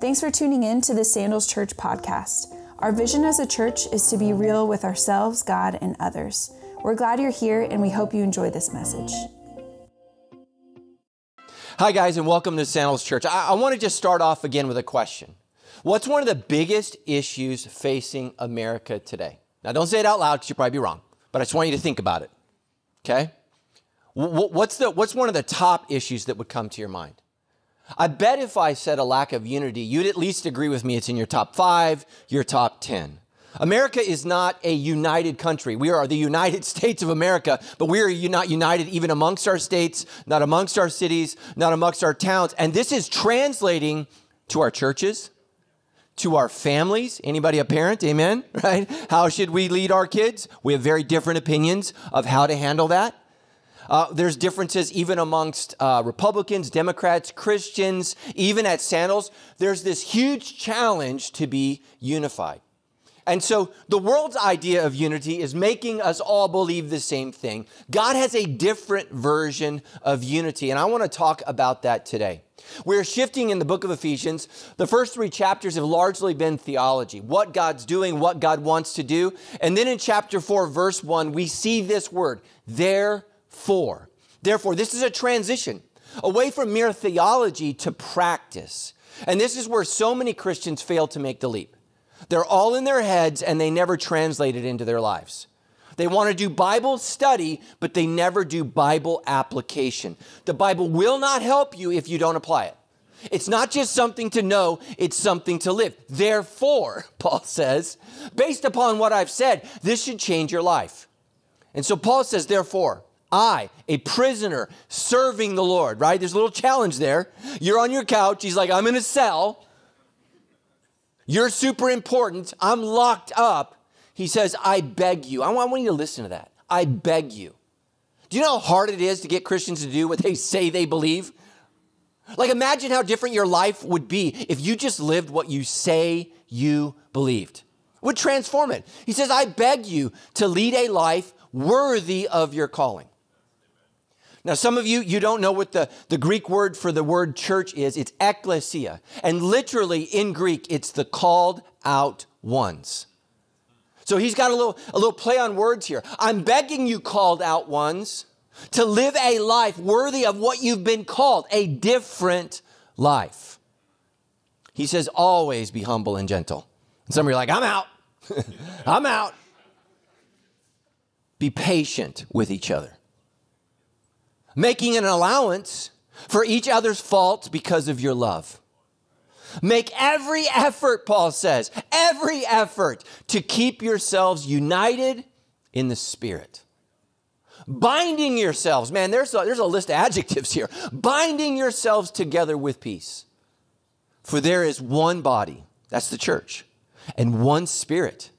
Thanks for tuning in to the Sandals Church podcast. Our vision as a church is to be real with ourselves, God, and others. We're glad you're here and we hope you enjoy this message. Hi, guys, and welcome to Sandals Church. I, I want to just start off again with a question What's one of the biggest issues facing America today? Now, don't say it out loud because you'll probably be wrong, but I just want you to think about it. Okay? What's, the, what's one of the top issues that would come to your mind? I bet if I said a lack of unity, you'd at least agree with me it's in your top five, your top 10. America is not a united country. We are the United States of America, but we are not united even amongst our states, not amongst our cities, not amongst our towns. And this is translating to our churches, to our families. Anybody a parent? Amen? Right? How should we lead our kids? We have very different opinions of how to handle that. Uh, there's differences even amongst uh, Republicans, Democrats, Christians, even at Sandals. There's this huge challenge to be unified. And so the world's idea of unity is making us all believe the same thing. God has a different version of unity, and I want to talk about that today. We're shifting in the book of Ephesians. The first three chapters have largely been theology, what God's doing, what God wants to do. And then in chapter 4, verse 1, we see this word, there for. Therefore, this is a transition away from mere theology to practice. And this is where so many Christians fail to make the leap. They're all in their heads and they never translate it into their lives. They want to do Bible study, but they never do Bible application. The Bible will not help you if you don't apply it. It's not just something to know, it's something to live. Therefore, Paul says, based upon what I've said, this should change your life. And so Paul says, therefore, I, a prisoner serving the Lord, right? There's a little challenge there. You're on your couch. He's like, I'm in a cell. You're super important. I'm locked up. He says, I beg you. I want you to listen to that. I beg you. Do you know how hard it is to get Christians to do what they say they believe? Like, imagine how different your life would be if you just lived what you say you believed. Would transform it. He says, I beg you to lead a life worthy of your calling. Now, some of you, you don't know what the, the Greek word for the word church is. It's ekklesia. And literally in Greek, it's the called out ones. So he's got a little, a little play on words here. I'm begging you, called out ones, to live a life worthy of what you've been called, a different life. He says, always be humble and gentle. And some of you are like, I'm out. I'm out. Be patient with each other making an allowance for each other's faults because of your love. Make every effort, Paul says, every effort to keep yourselves united in the Spirit. Binding yourselves, man, there's a, there's a list of adjectives here. Binding yourselves together with peace. For there is one body, that's the church, and one Spirit.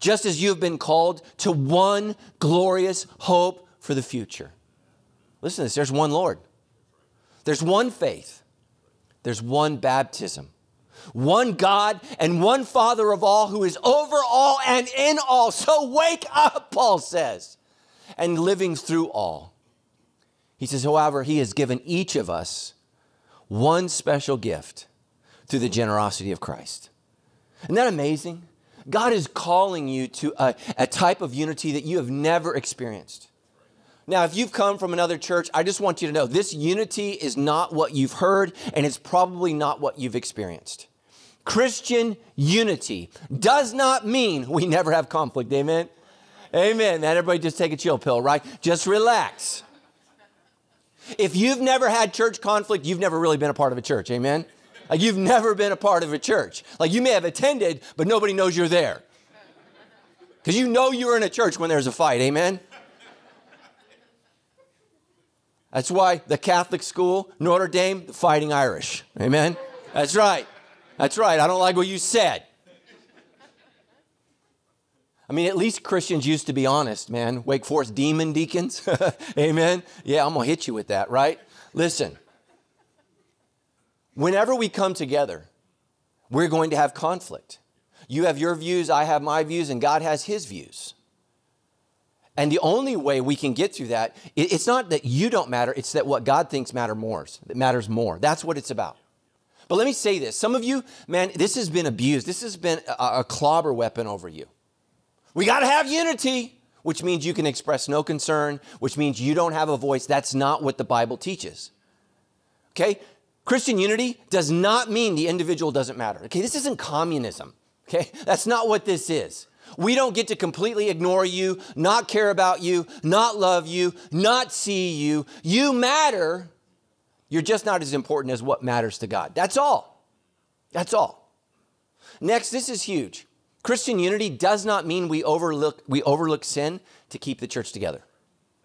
Just as you have been called to one glorious hope for the future. Listen to this there's one Lord, there's one faith, there's one baptism, one God and one Father of all who is over all and in all. So wake up, Paul says, and living through all. He says, however, he has given each of us one special gift through the generosity of Christ. Isn't that amazing? God is calling you to a, a type of unity that you have never experienced. Now, if you've come from another church, I just want you to know this unity is not what you've heard, and it's probably not what you've experienced. Christian unity does not mean we never have conflict. Amen? Amen. Man, everybody just take a chill pill, right? Just relax. If you've never had church conflict, you've never really been a part of a church. Amen? Like you've never been a part of a church. Like you may have attended, but nobody knows you're there. Because you know you're in a church when there's a fight. Amen? That's why the Catholic school, Notre Dame, the Fighting Irish. Amen? That's right. That's right. I don't like what you said. I mean, at least Christians used to be honest, man. Wake Forest demon deacons. Amen? Yeah, I'm going to hit you with that, right? Listen, whenever we come together, we're going to have conflict. You have your views, I have my views, and God has his views. And the only way we can get through that, it's not that you don't matter, it's that what God thinks matter more, that matters more. That's what it's about. But let me say this some of you, man, this has been abused. This has been a, a clobber weapon over you. We got to have unity, which means you can express no concern, which means you don't have a voice. That's not what the Bible teaches. Okay? Christian unity does not mean the individual doesn't matter. Okay? This isn't communism. Okay? That's not what this is. We don't get to completely ignore you, not care about you, not love you, not see you. You matter. You're just not as important as what matters to God. That's all. That's all. Next, this is huge. Christian unity does not mean we overlook, we overlook sin to keep the church together.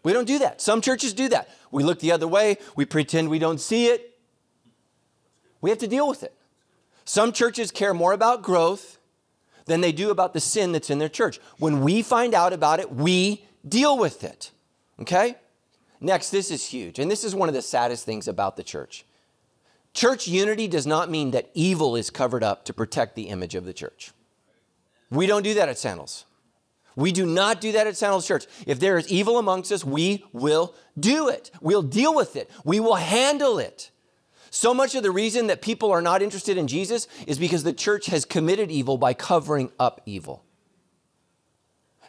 We don't do that. Some churches do that. We look the other way, we pretend we don't see it. We have to deal with it. Some churches care more about growth than they do about the sin that's in their church. When we find out about it, we deal with it. Okay? Next, this is huge, and this is one of the saddest things about the church. Church unity does not mean that evil is covered up to protect the image of the church. We don't do that at Sandals. We do not do that at Sandals Church. If there is evil amongst us, we will do it. We'll deal with it. We will handle it. So much of the reason that people are not interested in Jesus is because the church has committed evil by covering up evil.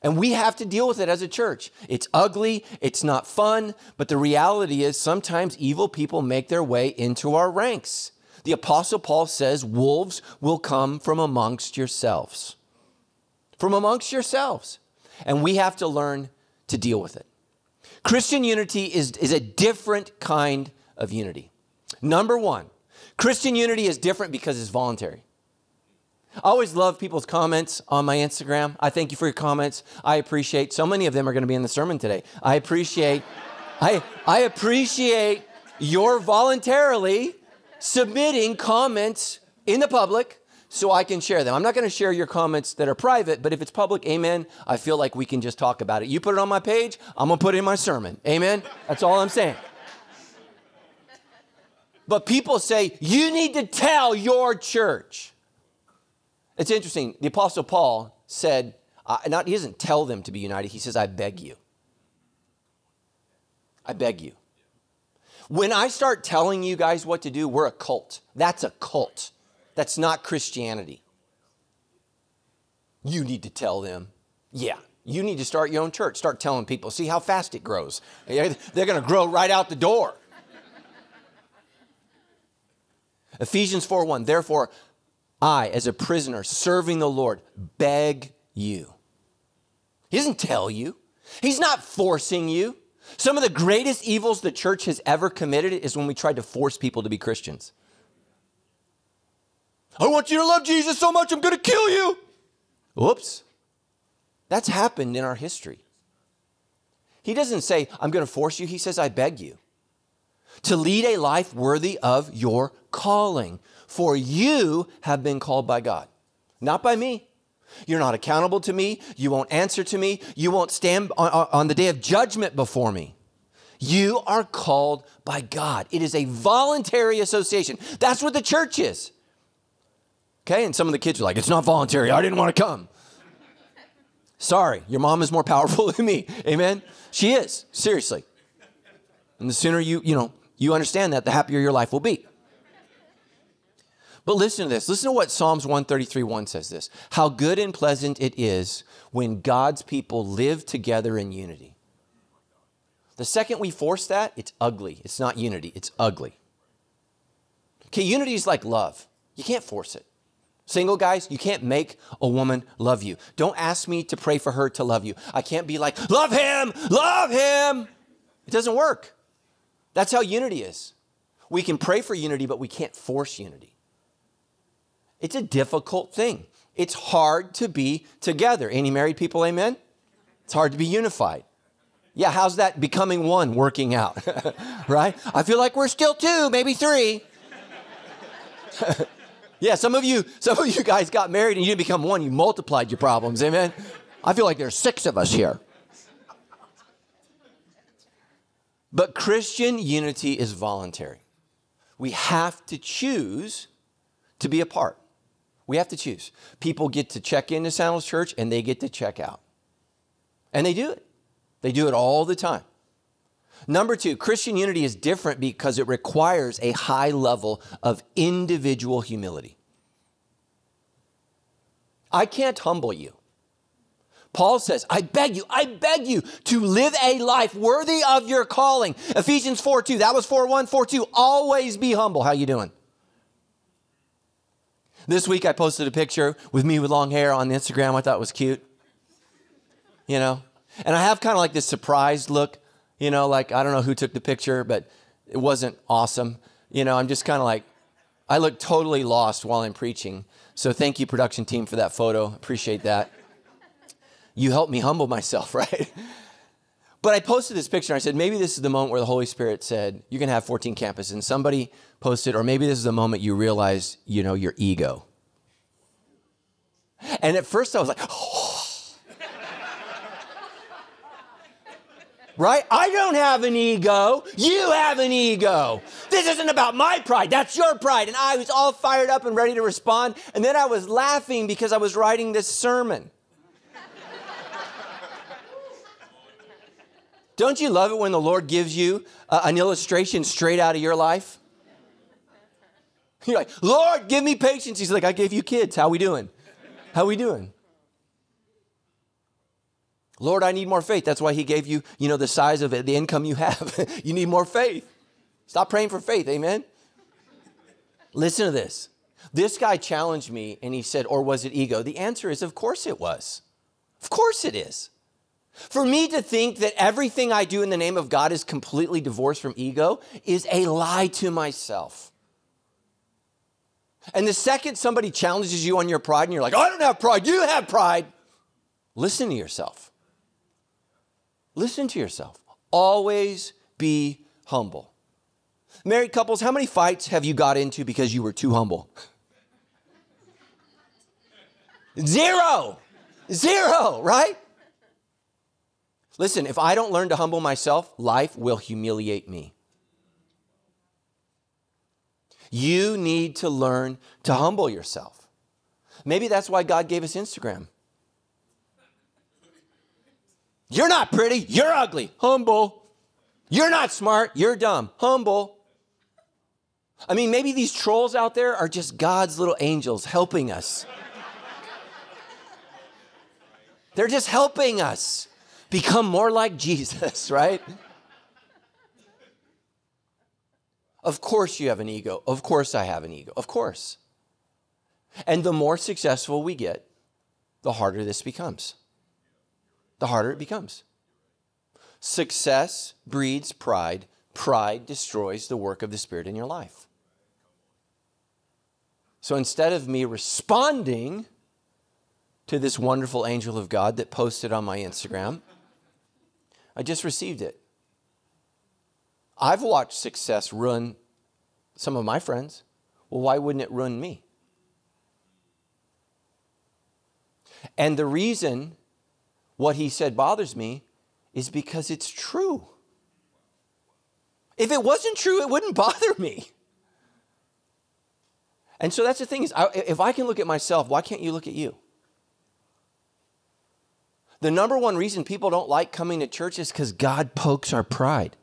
And we have to deal with it as a church. It's ugly, it's not fun, but the reality is sometimes evil people make their way into our ranks. The Apostle Paul says, Wolves will come from amongst yourselves. From amongst yourselves. And we have to learn to deal with it. Christian unity is, is a different kind of unity. Number one, Christian unity is different because it's voluntary. I always love people's comments on my Instagram. I thank you for your comments. I appreciate so many of them are going to be in the sermon today. I appreciate I I appreciate your voluntarily submitting comments in the public so I can share them. I'm not going to share your comments that are private, but if it's public, amen, I feel like we can just talk about it. You put it on my page, I'm going to put it in my sermon. Amen. That's all I'm saying. But people say, you need to tell your church. It's interesting. The Apostle Paul said, uh, not, he doesn't tell them to be united, he says, I beg you. I beg you. When I start telling you guys what to do, we're a cult. That's a cult. That's not Christianity. You need to tell them. Yeah, you need to start your own church. Start telling people. See how fast it grows. They're going to grow right out the door. Ephesians 4 1. Therefore, I, as a prisoner serving the Lord, beg you. He doesn't tell you, He's not forcing you. Some of the greatest evils the church has ever committed is when we tried to force people to be Christians. I want you to love Jesus so much, I'm going to kill you. Whoops. That's happened in our history. He doesn't say, I'm going to force you. He says, I beg you to lead a life worthy of your calling. For you have been called by God, not by me. You're not accountable to me. You won't answer to me. You won't stand on, on, the day of judgment before me. You are called by God. It is a voluntary association. That's what the church is. Okay, and some of the kids are like, it's not voluntary. I didn't want to come. Sorry, your mom is more powerful than me. Amen? She is, seriously. And the sooner you, you know, you understand that, the happier your life will be. But listen to this. Listen to what Psalms 133 1 says this. How good and pleasant it is when God's people live together in unity. The second we force that, it's ugly. It's not unity, it's ugly. Okay, unity is like love. You can't force it. Single guys, you can't make a woman love you. Don't ask me to pray for her to love you. I can't be like, love him, love him. It doesn't work. That's how unity is. We can pray for unity, but we can't force unity. It's a difficult thing. It's hard to be together. Any married people, amen? It's hard to be unified. Yeah, how's that becoming one working out? right? I feel like we're still two, maybe three. yeah, some of you, some of you guys got married and you didn't become one, you multiplied your problems, amen? I feel like there's six of us here. But Christian unity is voluntary. We have to choose to be a part. We have to choose. People get to check into Sandals Church and they get to check out. And they do it. They do it all the time. Number two, Christian unity is different because it requires a high level of individual humility. I can't humble you. Paul says, I beg you, I beg you to live a life worthy of your calling. Ephesians 4 2, that was 4 1, 4 2. Always be humble. How you doing? This week I posted a picture with me with long hair on Instagram. I thought was cute. You know? And I have kind of like this surprised look, you know, like I don't know who took the picture, but it wasn't awesome. You know, I'm just kind of like, I look totally lost while I'm preaching. So thank you, production team, for that photo. Appreciate that. You helped me humble myself, right? But I posted this picture and I said, maybe this is the moment where the Holy Spirit said, you're going to have 14 campuses. And somebody posted, or maybe this is the moment you realize, you know, your ego. And at first I was like, oh. right? I don't have an ego. You have an ego. This isn't about my pride. That's your pride. And I was all fired up and ready to respond. And then I was laughing because I was writing this sermon. Don't you love it when the Lord gives you uh, an illustration straight out of your life? You're like, Lord, give me patience. He's like, I gave you kids. How we doing? How we doing? Lord, I need more faith. That's why he gave you, you know, the size of it, the income you have. you need more faith. Stop praying for faith. Amen. Listen to this. This guy challenged me and he said, or was it ego? The answer is, of course it was. Of course it is. For me to think that everything I do in the name of God is completely divorced from ego is a lie to myself. And the second somebody challenges you on your pride and you're like, I don't have pride, you have pride, listen to yourself. Listen to yourself. Always be humble. Married couples, how many fights have you got into because you were too humble? Zero. Zero, right? Listen, if I don't learn to humble myself, life will humiliate me. You need to learn to humble yourself. Maybe that's why God gave us Instagram. You're not pretty, you're ugly, humble. You're not smart, you're dumb, humble. I mean, maybe these trolls out there are just God's little angels helping us. They're just helping us become more like Jesus, right? Of course, you have an ego. Of course, I have an ego. Of course. And the more successful we get, the harder this becomes. The harder it becomes. Success breeds pride. Pride destroys the work of the Spirit in your life. So instead of me responding to this wonderful angel of God that posted on my Instagram, I just received it. I've watched success ruin some of my friends. Well, why wouldn't it ruin me? And the reason what he said bothers me is because it's true. If it wasn't true, it wouldn't bother me. And so that's the thing is, if I can look at myself, why can't you look at you? The number one reason people don't like coming to church is because God pokes our pride.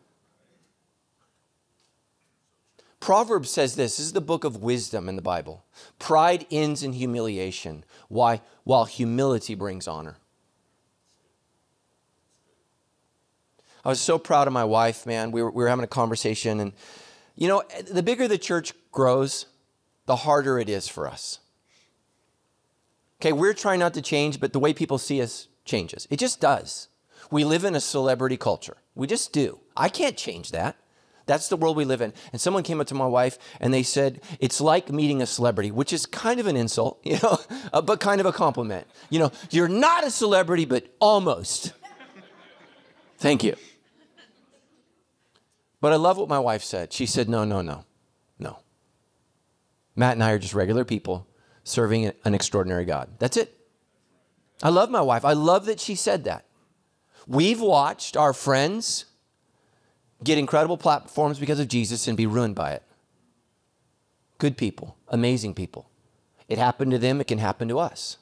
Proverbs says this, this is the book of wisdom in the Bible. Pride ends in humiliation. Why? While humility brings honor. I was so proud of my wife, man. We were, we were having a conversation, and you know, the bigger the church grows, the harder it is for us. Okay, we're trying not to change, but the way people see us changes. It just does. We live in a celebrity culture. We just do. I can't change that. That's the world we live in. And someone came up to my wife and they said, It's like meeting a celebrity, which is kind of an insult, you know, uh, but kind of a compliment. You know, you're not a celebrity, but almost. Thank you. But I love what my wife said. She said, No, no, no, no. Matt and I are just regular people serving an extraordinary God. That's it. I love my wife. I love that she said that. We've watched our friends get incredible platforms because of Jesus and be ruined by it. Good people, amazing people. It happened to them, it can happen to us.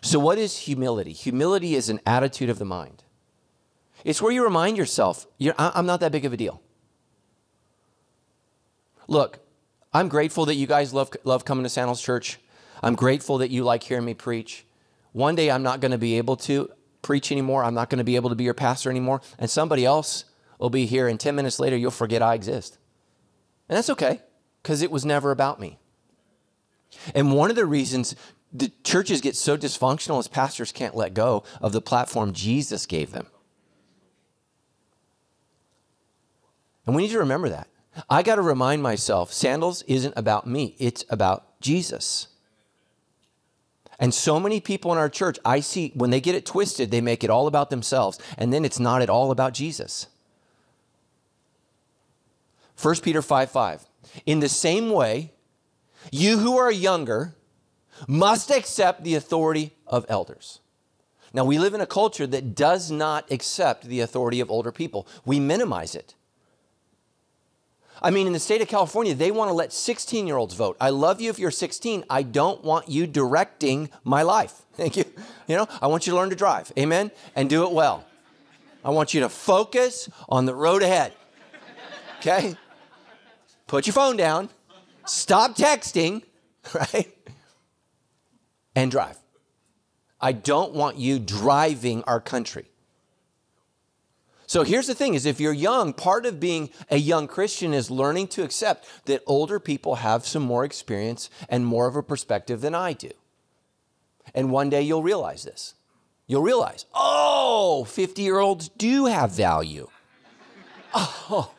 So, what is humility? Humility is an attitude of the mind. It's where you remind yourself, I'm not that big of a deal. Look, I'm grateful that you guys love, love coming to Sandals Church. I'm grateful that you like hearing me preach. One day I'm not going to be able to preach anymore. I'm not going to be able to be your pastor anymore. And somebody else will be here, and 10 minutes later, you'll forget I exist. And that's okay, because it was never about me. And one of the reasons the churches get so dysfunctional is pastors can't let go of the platform Jesus gave them. And we need to remember that. I got to remind myself sandals isn't about me, it's about Jesus. And so many people in our church, I see when they get it twisted, they make it all about themselves, and then it's not at all about Jesus. 1 Peter 5 5. In the same way, you who are younger must accept the authority of elders. Now, we live in a culture that does not accept the authority of older people, we minimize it. I mean, in the state of California, they want to let 16 year olds vote. I love you if you're 16. I don't want you directing my life. Thank you. You know, I want you to learn to drive. Amen. And do it well. I want you to focus on the road ahead. Okay? Put your phone down, stop texting, right? And drive. I don't want you driving our country. So here's the thing is if you're young, part of being a young Christian is learning to accept that older people have some more experience and more of a perspective than I do. And one day you'll realize this. You'll realize, oh, 50 year olds do have value. Oh,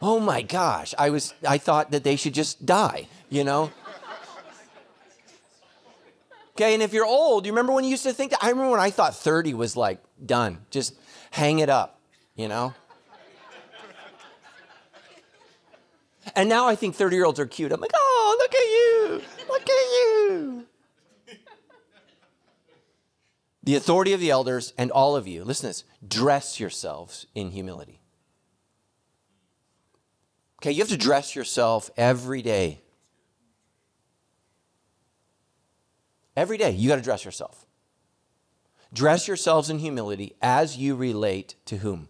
oh my gosh. I was I thought that they should just die, you know? Okay, and if you're old, you remember when you used to think that? I remember when I thought 30 was like done. Just hang it up you know? And now I think 30 year olds are cute. I'm like, oh, look at you. Look at you. the authority of the elders and all of you, listen to this, dress yourselves in humility. Okay, you have to dress yourself every day. Every day, you got to dress yourself. Dress yourselves in humility as you relate to whom?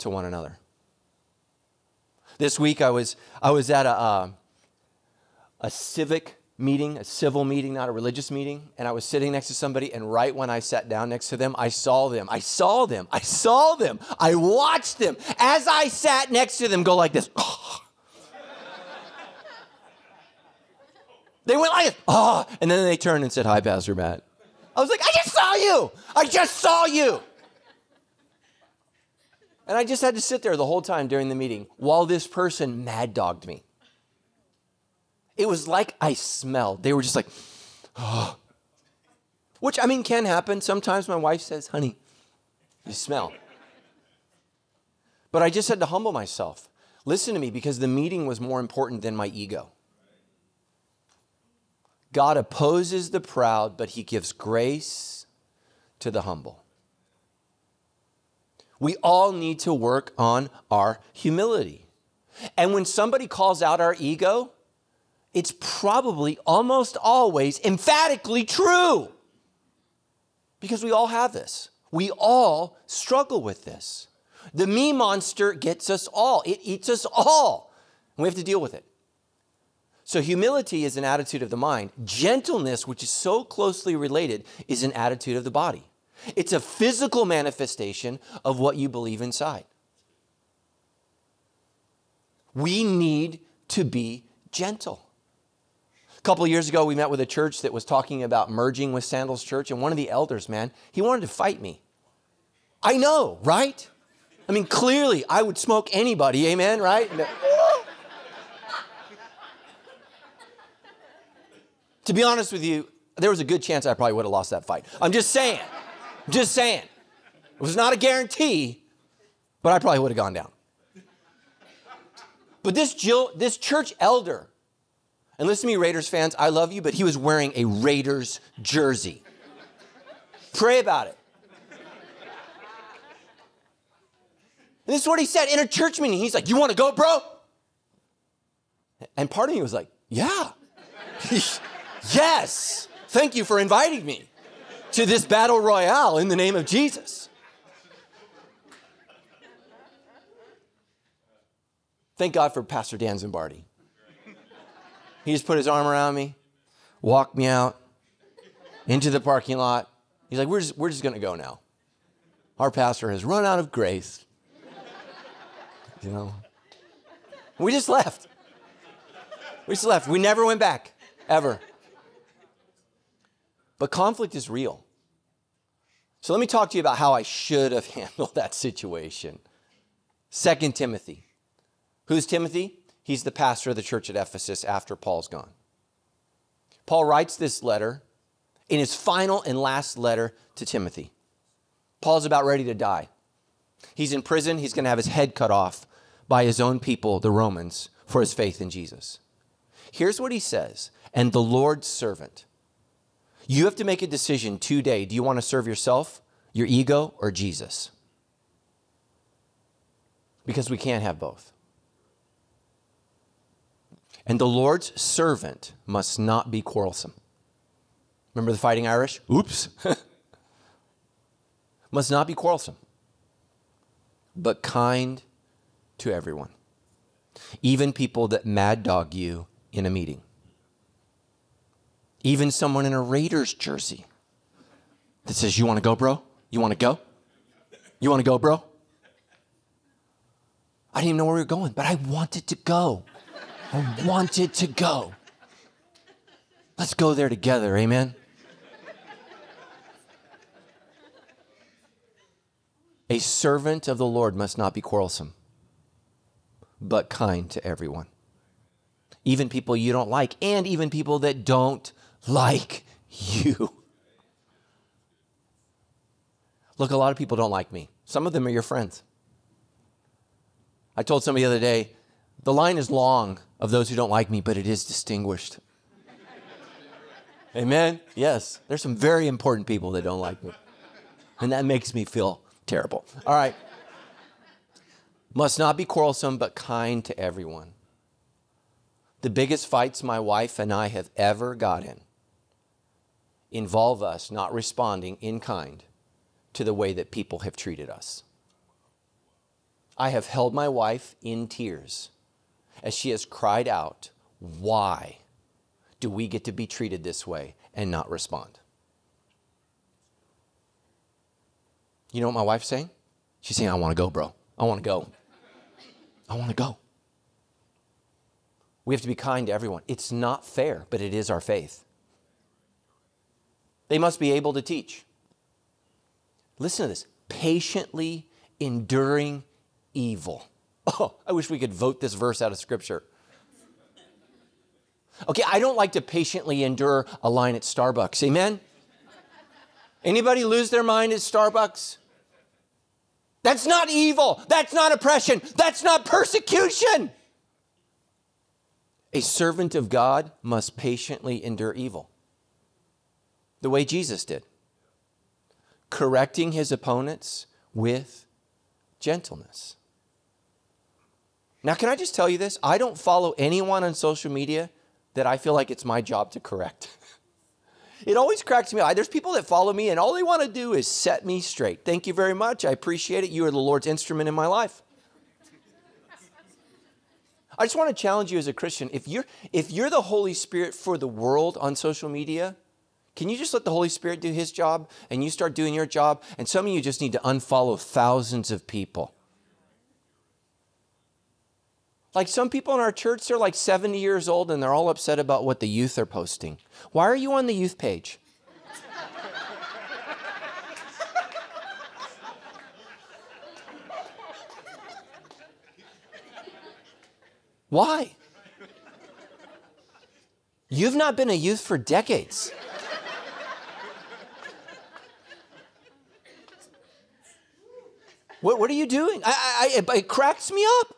To one another. This week I was, I was at a, uh, a civic meeting, a civil meeting, not a religious meeting, and I was sitting next to somebody, and right when I sat down next to them, I saw them. I saw them. I saw them. I watched them as I sat next to them go like this. they went like, oh, and then they turned and said, Hi, Pastor Matt. I was like, I just saw you. I just saw you. And I just had to sit there the whole time during the meeting while this person mad dogged me. It was like I smelled. They were just like, oh. Which, I mean, can happen. Sometimes my wife says, honey, you smell. But I just had to humble myself. Listen to me because the meeting was more important than my ego. God opposes the proud, but he gives grace to the humble. We all need to work on our humility. And when somebody calls out our ego, it's probably almost always emphatically true. Because we all have this. We all struggle with this. The me monster gets us all, it eats us all. And we have to deal with it. So, humility is an attitude of the mind. Gentleness, which is so closely related, is an attitude of the body. It's a physical manifestation of what you believe inside. We need to be gentle. A couple years ago, we met with a church that was talking about merging with Sandals Church, and one of the elders, man, he wanted to fight me. I know, right? I mean, clearly, I would smoke anybody, amen, right? to be honest with you, there was a good chance I probably would have lost that fight. I'm just saying. Just saying. It was not a guarantee, but I probably would have gone down. But this, Jill, this church elder, and listen to me, Raiders fans, I love you, but he was wearing a Raiders jersey. Pray about it. And this is what he said in a church meeting. He's like, You want to go, bro? And part of me was like, Yeah. yes. Thank you for inviting me to this battle royale in the name of Jesus. Thank God for Pastor Dan Zimbardi. He just put his arm around me, walked me out into the parking lot. He's like, We're just, we're just going to go now. Our pastor has run out of grace. You know, we just left. We just left. We never went back, ever. But conflict is real. So let me talk to you about how I should have handled that situation. Second Timothy. Who's Timothy? He's the pastor of the church at Ephesus after Paul's gone. Paul writes this letter in his final and last letter to Timothy. Paul's about ready to die. He's in prison. He's going to have his head cut off by his own people, the Romans, for his faith in Jesus. Here's what he says And the Lord's servant. You have to make a decision today. Do you want to serve yourself, your ego, or Jesus? Because we can't have both. And the Lord's servant must not be quarrelsome. Remember the fighting Irish? Oops. must not be quarrelsome, but kind to everyone, even people that mad dog you in a meeting, even someone in a Raiders jersey that says, You want to go, bro? You want to go? You want to go, bro? I didn't even know where we were going, but I wanted to go. I wanted to go. Let's go there together, amen? A servant of the Lord must not be quarrelsome, but kind to everyone. Even people you don't like, and even people that don't like you. Look, a lot of people don't like me. Some of them are your friends. I told somebody the other day, the line is long of those who don't like me, but it is distinguished. Amen? Yes, there's some very important people that don't like me. And that makes me feel terrible. All right. Must not be quarrelsome, but kind to everyone. The biggest fights my wife and I have ever got in involve us not responding in kind to the way that people have treated us. I have held my wife in tears as she has cried out, Why do we get to be treated this way and not respond? You know what my wife's saying? She's saying, I want to go, bro. I want to go. I want to go. We have to be kind to everyone. It's not fair, but it is our faith. They must be able to teach. Listen to this patiently enduring evil. Oh, I wish we could vote this verse out of Scripture. Okay, I don't like to patiently endure a line at Starbucks. Amen? Anybody lose their mind at Starbucks? That's not evil. That's not oppression. That's not persecution. A servant of God must patiently endure evil the way Jesus did, correcting his opponents with gentleness. Now, can I just tell you this? I don't follow anyone on social media that I feel like it's my job to correct. it always cracks me up. There's people that follow me and all they want to do is set me straight. Thank you very much. I appreciate it. You are the Lord's instrument in my life. I just want to challenge you as a Christian. If you're if you're the Holy Spirit for the world on social media, can you just let the Holy Spirit do his job and you start doing your job? And some of you just need to unfollow thousands of people. Like some people in our church, they're like 70 years old and they're all upset about what the youth are posting. Why are you on the youth page? Why? You've not been a youth for decades. What, what are you doing? I, I, I, it cracks me up.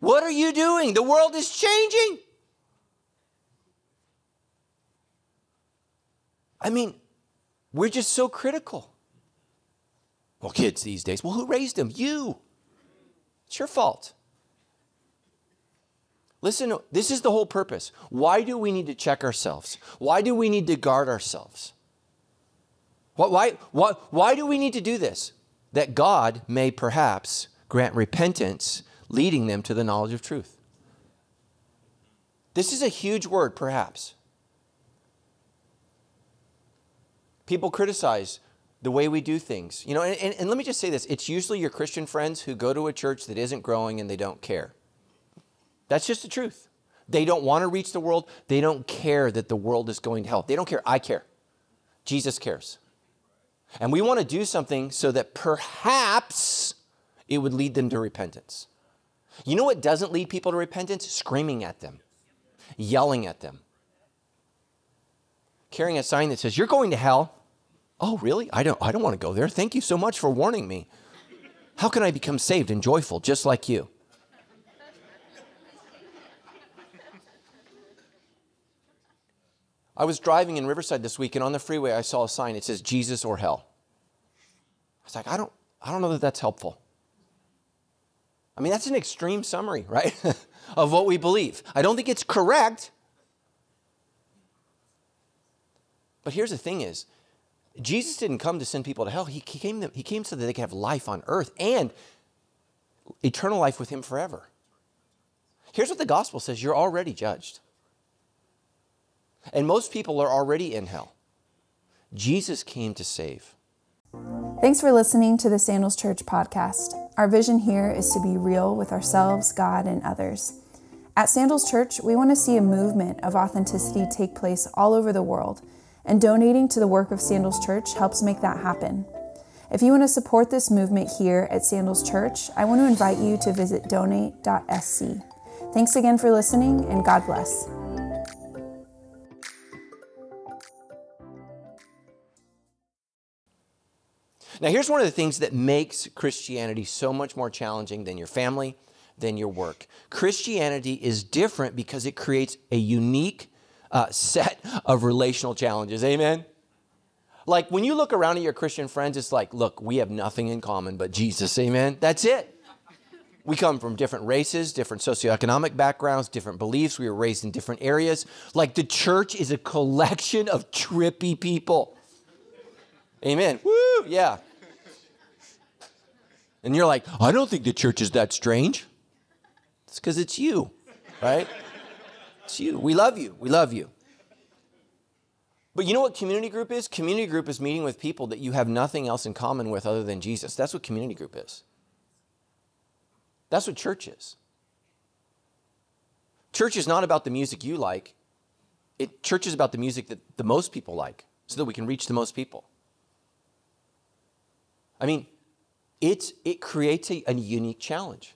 What are you doing? The world is changing. I mean, we're just so critical. Well, kids these days, well, who raised them? You. It's your fault. Listen, this is the whole purpose. Why do we need to check ourselves? Why do we need to guard ourselves? Why, why, why do we need to do this? That God may perhaps grant repentance leading them to the knowledge of truth. This is a huge word, perhaps. People criticize the way we do things. You know, and, and, and, let me just say this it's usually your Christian friends who go to a church that isn't growing and they don't care. That's just the truth. They don't want to reach the world. They don't care that the world is going to hell. They don't care. I care. Jesus cares. And we want to do something so that perhaps it would lead them to repentance. You know what doesn't lead people to repentance? Screaming at them, yelling at them, carrying a sign that says, You're going to hell. Oh, really? I don't, I don't want to go there. Thank you so much for warning me. How can I become saved and joyful just like you? I was driving in Riverside this week, and on the freeway, I saw a sign. It says Jesus or hell. I was like, I don't, I don't know that that's helpful. I mean, that's an extreme summary, right, of what we believe. I don't think it's correct. But here's the thing is, Jesus didn't come to send people to hell. He, came, to, he came so that they could have life on earth and eternal life with him forever. Here's what the gospel says you're already judged. And most people are already in hell. Jesus came to save. Thanks for listening to the Sandals Church podcast. Our vision here is to be real with ourselves, God, and others. At Sandals Church, we want to see a movement of authenticity take place all over the world, and donating to the work of Sandals Church helps make that happen. If you want to support this movement here at Sandals Church, I want to invite you to visit donate.sc. Thanks again for listening, and God bless. Now, here's one of the things that makes Christianity so much more challenging than your family, than your work. Christianity is different because it creates a unique uh, set of relational challenges. Amen? Like when you look around at your Christian friends, it's like, look, we have nothing in common but Jesus. Amen? That's it. We come from different races, different socioeconomic backgrounds, different beliefs. We were raised in different areas. Like the church is a collection of trippy people. Amen. Woo, yeah. And you're like, I don't think the church is that strange. It's because it's you, right? It's you. We love you. We love you. But you know what community group is? Community group is meeting with people that you have nothing else in common with other than Jesus. That's what community group is. That's what church is. Church is not about the music you like. It, church is about the music that the most people like so that we can reach the most people. I mean, it's, it creates a, a unique challenge.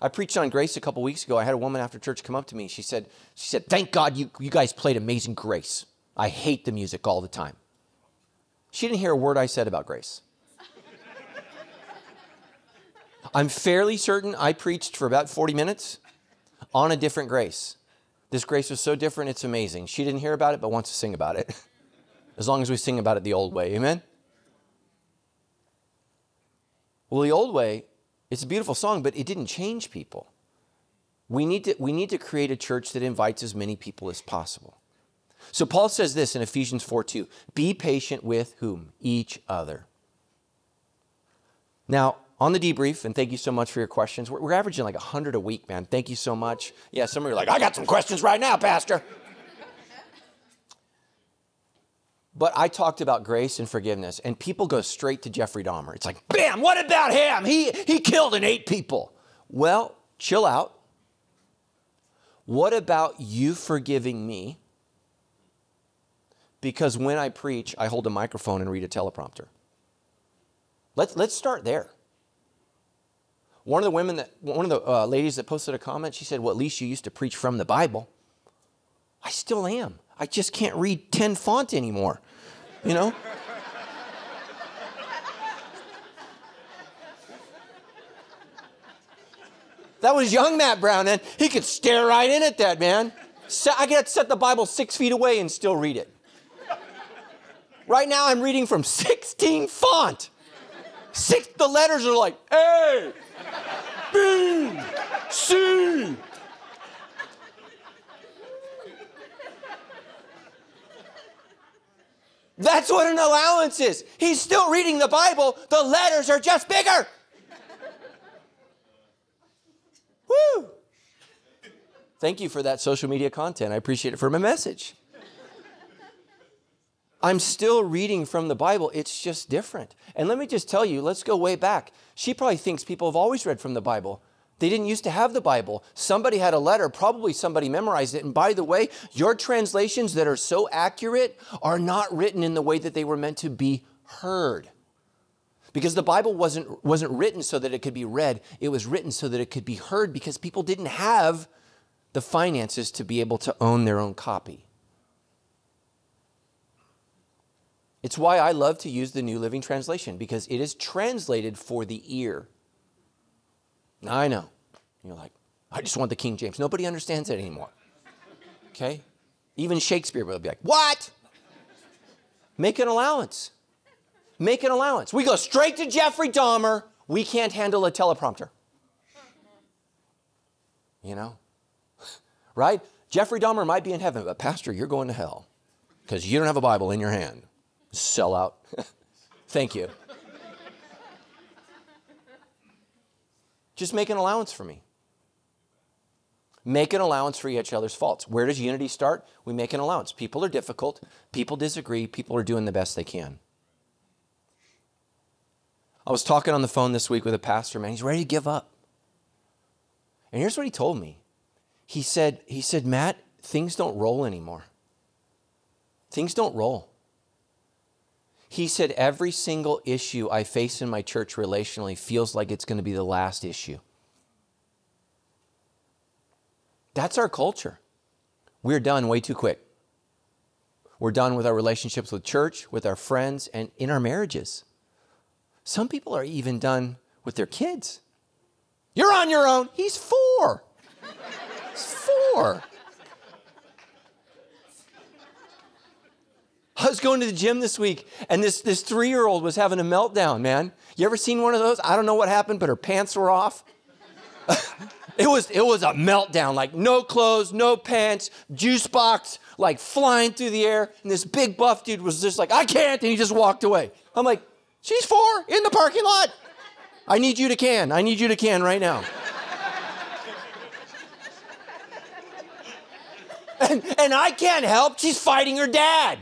I preached on grace a couple weeks ago. I had a woman after church come up to me. She said, she said Thank God you, you guys played Amazing Grace. I hate the music all the time. She didn't hear a word I said about grace. I'm fairly certain I preached for about 40 minutes on a different grace. This grace was so different, it's amazing. She didn't hear about it, but wants to sing about it. As long as we sing about it the old way. Amen? Well, the old way, it's a beautiful song, but it didn't change people. We need to, we need to create a church that invites as many people as possible. So Paul says this in Ephesians 4 2 Be patient with whom? Each other. Now, on the debrief, and thank you so much for your questions. We're, we're averaging like 100 a week, man. Thank you so much. Yeah, some of you are like, I got some questions right now, Pastor. But I talked about grace and forgiveness, and people go straight to Jeffrey Dahmer. It's like, bam, what about him? He, he killed and ate people. Well, chill out. What about you forgiving me? Because when I preach, I hold a microphone and read a teleprompter. Let's, let's start there. One of the women that, one of the uh, ladies that posted a comment, she said, Well, at least you used to preach from the Bible. I still am. I just can't read 10 font anymore you know? That was young Matt Brown, and he could stare right in at that, man. I could set the Bible six feet away and still read it. Right now, I'm reading from 16 font. Six, the letters are like A, B, C, That's what an allowance is. He's still reading the Bible, the letters are just bigger. Woo! Thank you for that social media content. I appreciate it for my message. I'm still reading from the Bible. It's just different. And let me just tell you, let's go way back. She probably thinks people have always read from the Bible. They didn't used to have the Bible. Somebody had a letter, probably somebody memorized it. And by the way, your translations that are so accurate are not written in the way that they were meant to be heard. Because the Bible wasn't, wasn't written so that it could be read, it was written so that it could be heard because people didn't have the finances to be able to own their own copy. It's why I love to use the New Living Translation because it is translated for the ear. I know. You're like, I just want the King James. Nobody understands it anymore. Okay? Even Shakespeare will be like, What? Make an allowance. Make an allowance. We go straight to Jeffrey Dahmer. We can't handle a teleprompter. You know? Right? Jeffrey Dahmer might be in heaven, but Pastor, you're going to hell because you don't have a Bible in your hand. Sell out. Thank you. Just make an allowance for me. Make an allowance for each other's faults. Where does unity start? We make an allowance. People are difficult. People disagree. People are doing the best they can. I was talking on the phone this week with a pastor, man. He's ready to give up. And here's what he told me. He said, he said, Matt, things don't roll anymore. Things don't roll. He said, Every single issue I face in my church relationally feels like it's going to be the last issue. That's our culture. We're done way too quick. We're done with our relationships with church, with our friends, and in our marriages. Some people are even done with their kids. You're on your own. He's four. He's four. I was going to the gym this week, and this, this three year old was having a meltdown, man. You ever seen one of those? I don't know what happened, but her pants were off. it, was, it was a meltdown like no clothes, no pants, juice box like flying through the air. And this big buff dude was just like, I can't. And he just walked away. I'm like, she's four in the parking lot. I need you to can. I need you to can right now. and, and I can't help. She's fighting her dad.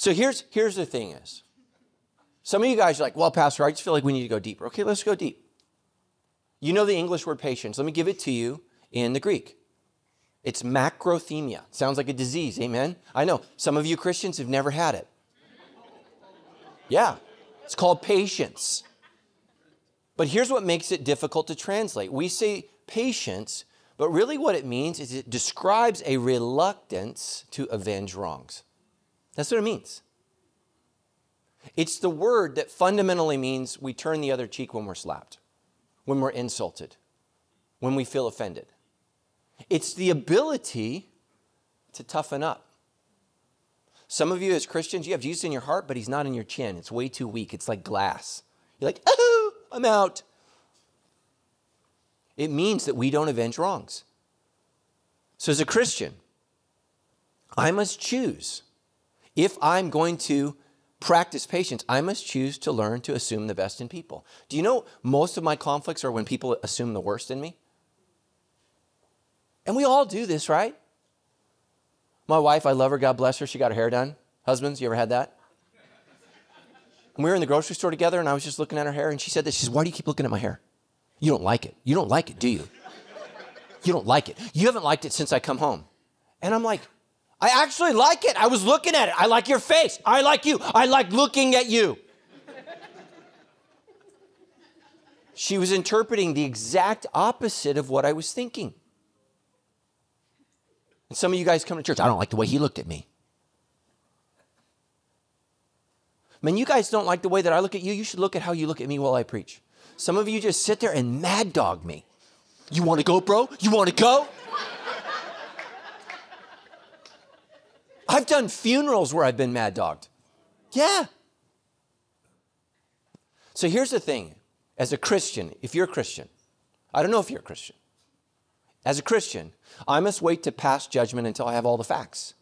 So here's, here's the thing is, some of you guys are like, well, Pastor, I just feel like we need to go deeper. Okay, let's go deep. You know the English word patience. Let me give it to you in the Greek. It's makrothumia. Sounds like a disease, amen? I know. Some of you Christians have never had it. Yeah, it's called patience. But here's what makes it difficult to translate. We say patience, but really what it means is it describes a reluctance to avenge wrongs. That's what it means. It's the word that fundamentally means we turn the other cheek when we're slapped, when we're insulted, when we feel offended. It's the ability to toughen up. Some of you, as Christians, you have Jesus in your heart, but he's not in your chin. It's way too weak. It's like glass. You're like, oh, I'm out. It means that we don't avenge wrongs. So, as a Christian, I must choose if I'm going to practice patience, I must choose to learn to assume the best in people. Do you know most of my conflicts are when people assume the worst in me? And we all do this, right? My wife, I love her, God bless her, she got her hair done. Husbands, you ever had that? And we were in the grocery store together and I was just looking at her hair and she said this. She says, Why do you keep looking at my hair? You don't like it. You don't like it, do you? You don't like it. You haven't liked it since I come home. And I'm like, I actually like it. I was looking at it. I like your face. I like you. I like looking at you. she was interpreting the exact opposite of what I was thinking. And some of you guys come to church, I don't like the way he looked at me. Man, you guys don't like the way that I look at you. You should look at how you look at me while I preach. Some of you just sit there and mad dog me. You want to go, bro? You want to go? I've done funerals where I've been mad dogged. Yeah. So here's the thing as a Christian, if you're a Christian, I don't know if you're a Christian. As a Christian, I must wait to pass judgment until I have all the facts.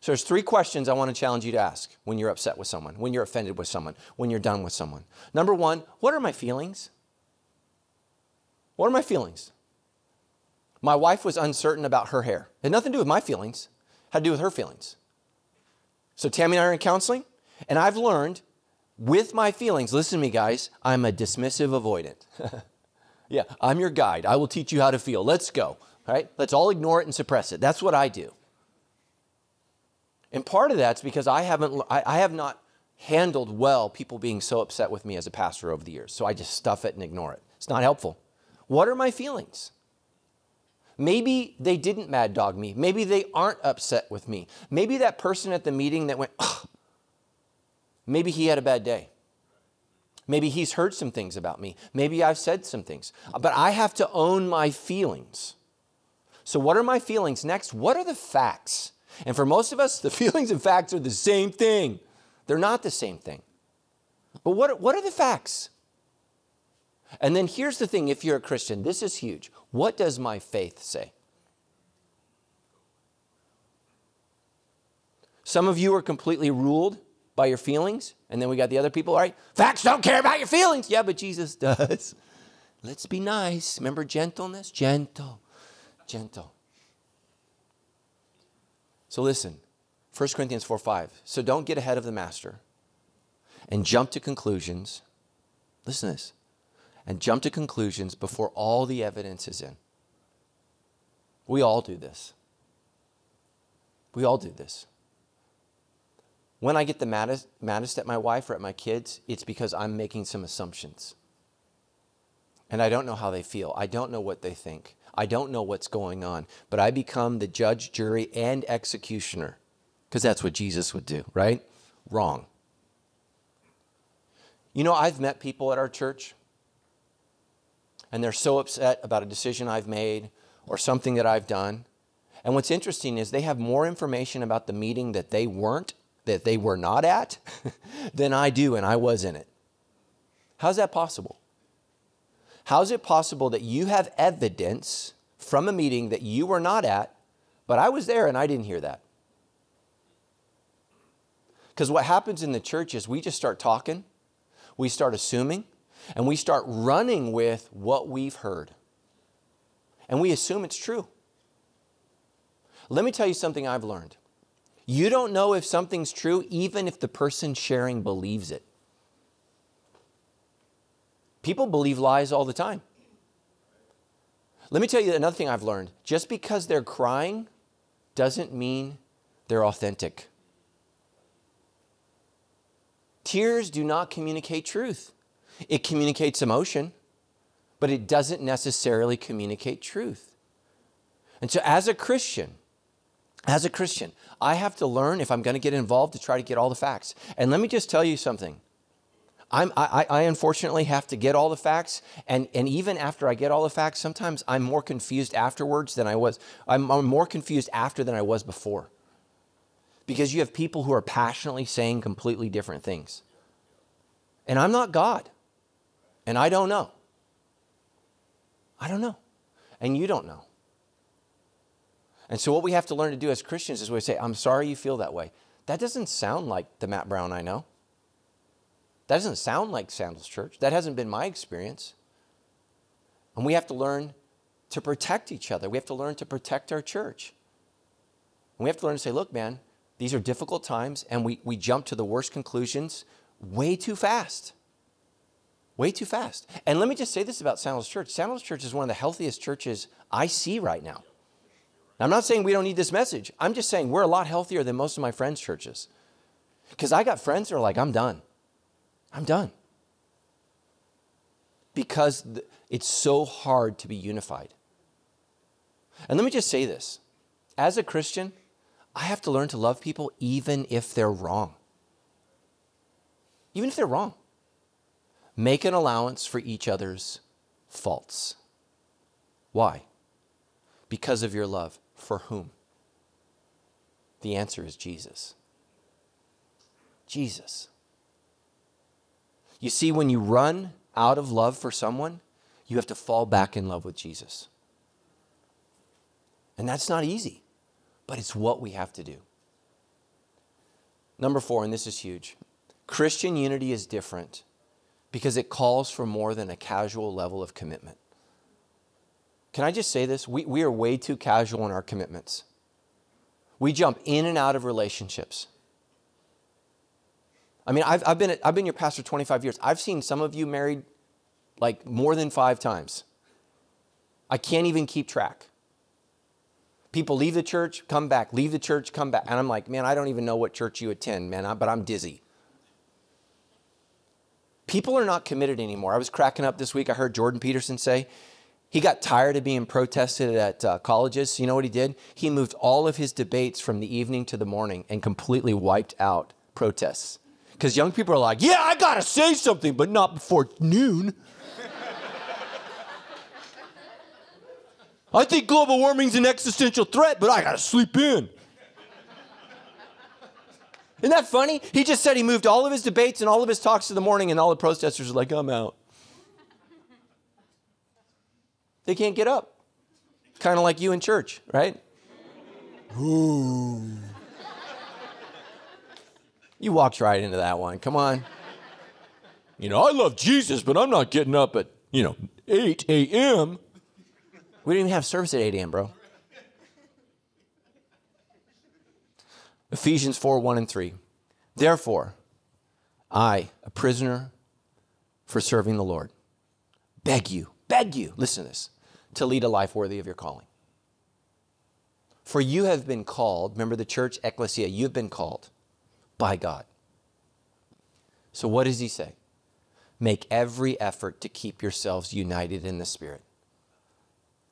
So there's three questions I want to challenge you to ask when you're upset with someone, when you're offended with someone, when you're done with someone. Number one, what are my feelings? What are my feelings? My wife was uncertain about her hair. It had nothing to do with my feelings, it had to do with her feelings. So Tammy and I are in counseling, and I've learned with my feelings, listen to me, guys, I'm a dismissive avoidant. yeah, I'm your guide. I will teach you how to feel. Let's go. All right? Let's all ignore it and suppress it. That's what I do. And part of that's because I haven't I, I have not handled well people being so upset with me as a pastor over the years. So I just stuff it and ignore it. It's not helpful. What are my feelings? Maybe they didn't mad dog me. Maybe they aren't upset with me. Maybe that person at the meeting that went, maybe he had a bad day. Maybe he's heard some things about me. Maybe I've said some things. But I have to own my feelings. So, what are my feelings? Next, what are the facts? And for most of us, the feelings and facts are the same thing. They're not the same thing. But what, what are the facts? And then here's the thing if you're a Christian, this is huge. What does my faith say? Some of you are completely ruled by your feelings, and then we got the other people, all right? Facts don't care about your feelings. Yeah, but Jesus does. Let's be nice. Remember gentleness? Gentle, gentle. So listen, 1 Corinthians 4 5. So don't get ahead of the master and jump to conclusions. Listen to this and jump to conclusions before all the evidence is in. We all do this. We all do this. When I get the maddest, maddest at my wife or at my kids, it's because I'm making some assumptions. And I don't know how they feel. I don't know what they think. I don't know what's going on. But I become the judge, jury, and executioner because that's what Jesus would do, right? Wrong. You know, I've met people at our church and they're so upset about a decision I've made or something that I've done. And what's interesting is they have more information about the meeting that they weren't, that they were not at, than I do, and I was in it. How's that possible? How's it possible that you have evidence from a meeting that you were not at, but I was there and I didn't hear that? Because what happens in the church is we just start talking, we start assuming, and we start running with what we've heard. And we assume it's true. Let me tell you something I've learned. You don't know if something's true even if the person sharing believes it. People believe lies all the time. Let me tell you another thing I've learned. Just because they're crying doesn't mean they're authentic. Tears do not communicate truth. It communicates emotion, but it doesn't necessarily communicate truth. And so, as a Christian, as a Christian, I have to learn if I'm going to get involved to try to get all the facts. And let me just tell you something. I'm, I, I unfortunately have to get all the facts, and, and even after I get all the facts, sometimes I'm more confused afterwards than I was. I'm, I'm more confused after than I was before. Because you have people who are passionately saying completely different things. And I'm not God. And I don't know. I don't know. And you don't know. And so, what we have to learn to do as Christians is we say, I'm sorry you feel that way. That doesn't sound like the Matt Brown I know. That doesn't sound like Sandals Church. That hasn't been my experience. And we have to learn to protect each other. We have to learn to protect our church. And we have to learn to say, look, man, these are difficult times, and we, we jump to the worst conclusions way too fast way too fast. And let me just say this about Sandals Church Sandals Church is one of the healthiest churches I see right now. now. I'm not saying we don't need this message, I'm just saying we're a lot healthier than most of my friends' churches. Because I got friends that are like, I'm done. I'm done. Because it's so hard to be unified. And let me just say this as a Christian, I have to learn to love people even if they're wrong. Even if they're wrong. Make an allowance for each other's faults. Why? Because of your love. For whom? The answer is Jesus. Jesus. You see, when you run out of love for someone, you have to fall back in love with Jesus. And that's not easy, but it's what we have to do. Number four, and this is huge Christian unity is different because it calls for more than a casual level of commitment. Can I just say this? We, we are way too casual in our commitments. We jump in and out of relationships. I mean, I've, I've, been, I've been your pastor 25 years. I've seen some of you married like more than five times. I can't even keep track. People leave the church, come back, leave the church, come back. And I'm like, man, I don't even know what church you attend, man, but I'm dizzy. People are not committed anymore. I was cracking up this week. I heard Jordan Peterson say he got tired of being protested at uh, colleges. You know what he did? He moved all of his debates from the evening to the morning and completely wiped out protests. Because young people are like, yeah, I got to say something, but not before noon. I think global warming's an existential threat, but I got to sleep in. Isn't that funny? He just said he moved all of his debates and all of his talks to the morning, and all the protesters are like, I'm out. They can't get up. Kind of like you in church, right? Ooh. You walked right into that one. Come on. You know, I love Jesus, but I'm not getting up at, you know, 8 a.m. We didn't even have service at 8 a.m., bro. Ephesians 4 1 and 3. Therefore, I, a prisoner for serving the Lord, beg you, beg you, listen to this, to lead a life worthy of your calling. For you have been called, remember the church, ecclesia, you've been called by God. So, what does he say? Make every effort to keep yourselves united in the Spirit.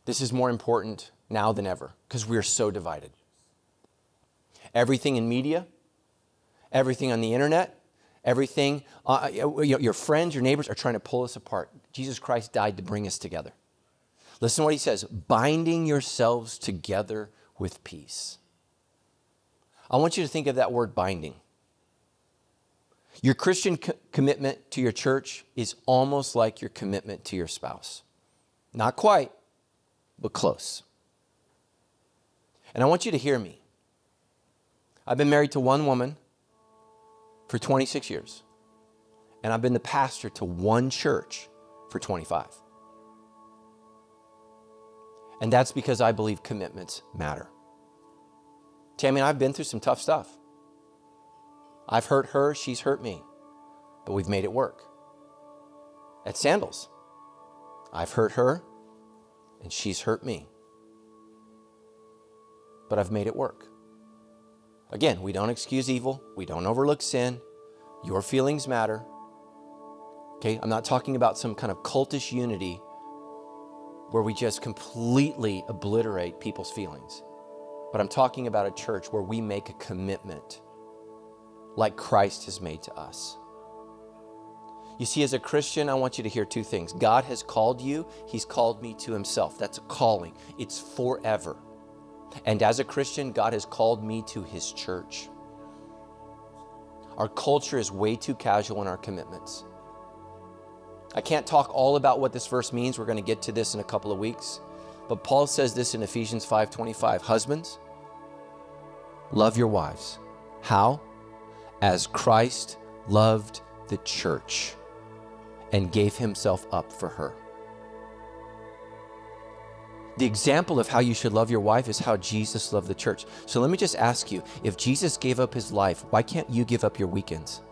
This is more important now than ever because we are so divided. Everything in media, everything on the internet, everything, uh, your friends, your neighbors are trying to pull us apart. Jesus Christ died to bring us together. Listen to what he says binding yourselves together with peace. I want you to think of that word binding. Your Christian co- commitment to your church is almost like your commitment to your spouse. Not quite, but close. And I want you to hear me. I've been married to one woman for 26 years, and I've been the pastor to one church for 25. And that's because I believe commitments matter. Tammy and I have been through some tough stuff. I've hurt her, she's hurt me, but we've made it work. At Sandals, I've hurt her, and she's hurt me, but I've made it work. Again, we don't excuse evil, we don't overlook sin. Your feelings matter. Okay, I'm not talking about some kind of cultish unity where we just completely obliterate people's feelings. But I'm talking about a church where we make a commitment like Christ has made to us. You see, as a Christian, I want you to hear two things. God has called you, He's called me to Himself. That's a calling, it's forever. And as a Christian, God has called me to His church. Our culture is way too casual in our commitments. I can't talk all about what this verse means. We're going to get to this in a couple of weeks. But Paul says this in Ephesians 5:25, husbands, love your wives. How? As Christ loved the church and gave himself up for her. The example of how you should love your wife is how Jesus loved the church. So let me just ask you if Jesus gave up his life, why can't you give up your weekends?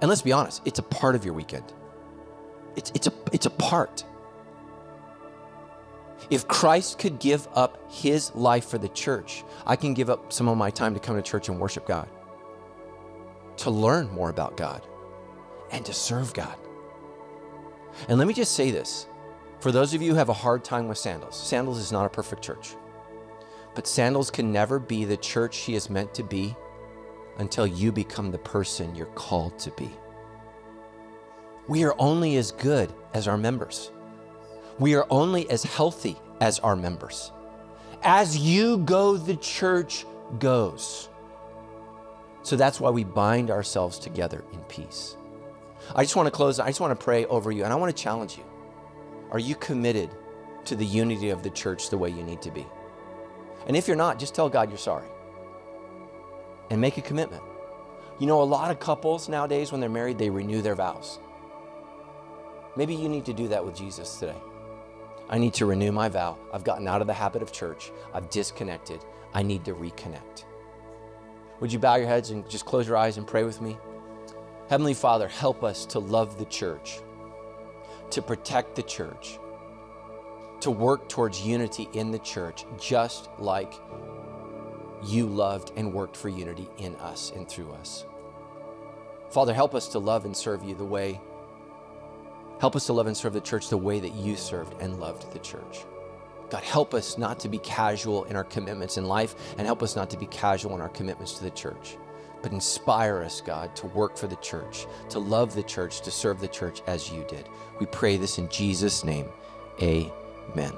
And let's be honest, it's a part of your weekend. It's, it's, a, it's a part. If Christ could give up his life for the church, I can give up some of my time to come to church and worship God, to learn more about God, and to serve God. And let me just say this for those of you who have a hard time with Sandals, Sandals is not a perfect church. But Sandals can never be the church she is meant to be until you become the person you're called to be. We are only as good as our members. We are only as healthy as our members. As you go, the church goes. So that's why we bind ourselves together in peace. I just want to close, I just want to pray over you, and I want to challenge you. Are you committed to the unity of the church the way you need to be? And if you're not, just tell God you're sorry and make a commitment. You know, a lot of couples nowadays, when they're married, they renew their vows. Maybe you need to do that with Jesus today. I need to renew my vow. I've gotten out of the habit of church. I've disconnected. I need to reconnect. Would you bow your heads and just close your eyes and pray with me? Heavenly Father, help us to love the church, to protect the church, to work towards unity in the church, just like you loved and worked for unity in us and through us. Father, help us to love and serve you the way, help us to love and serve the church the way that you served and loved the church. God, help us not to be casual in our commitments in life and help us not to be casual in our commitments to the church. But inspire us, God, to work for the church, to love the church, to serve the church as you did. We pray this in Jesus' name. Amen.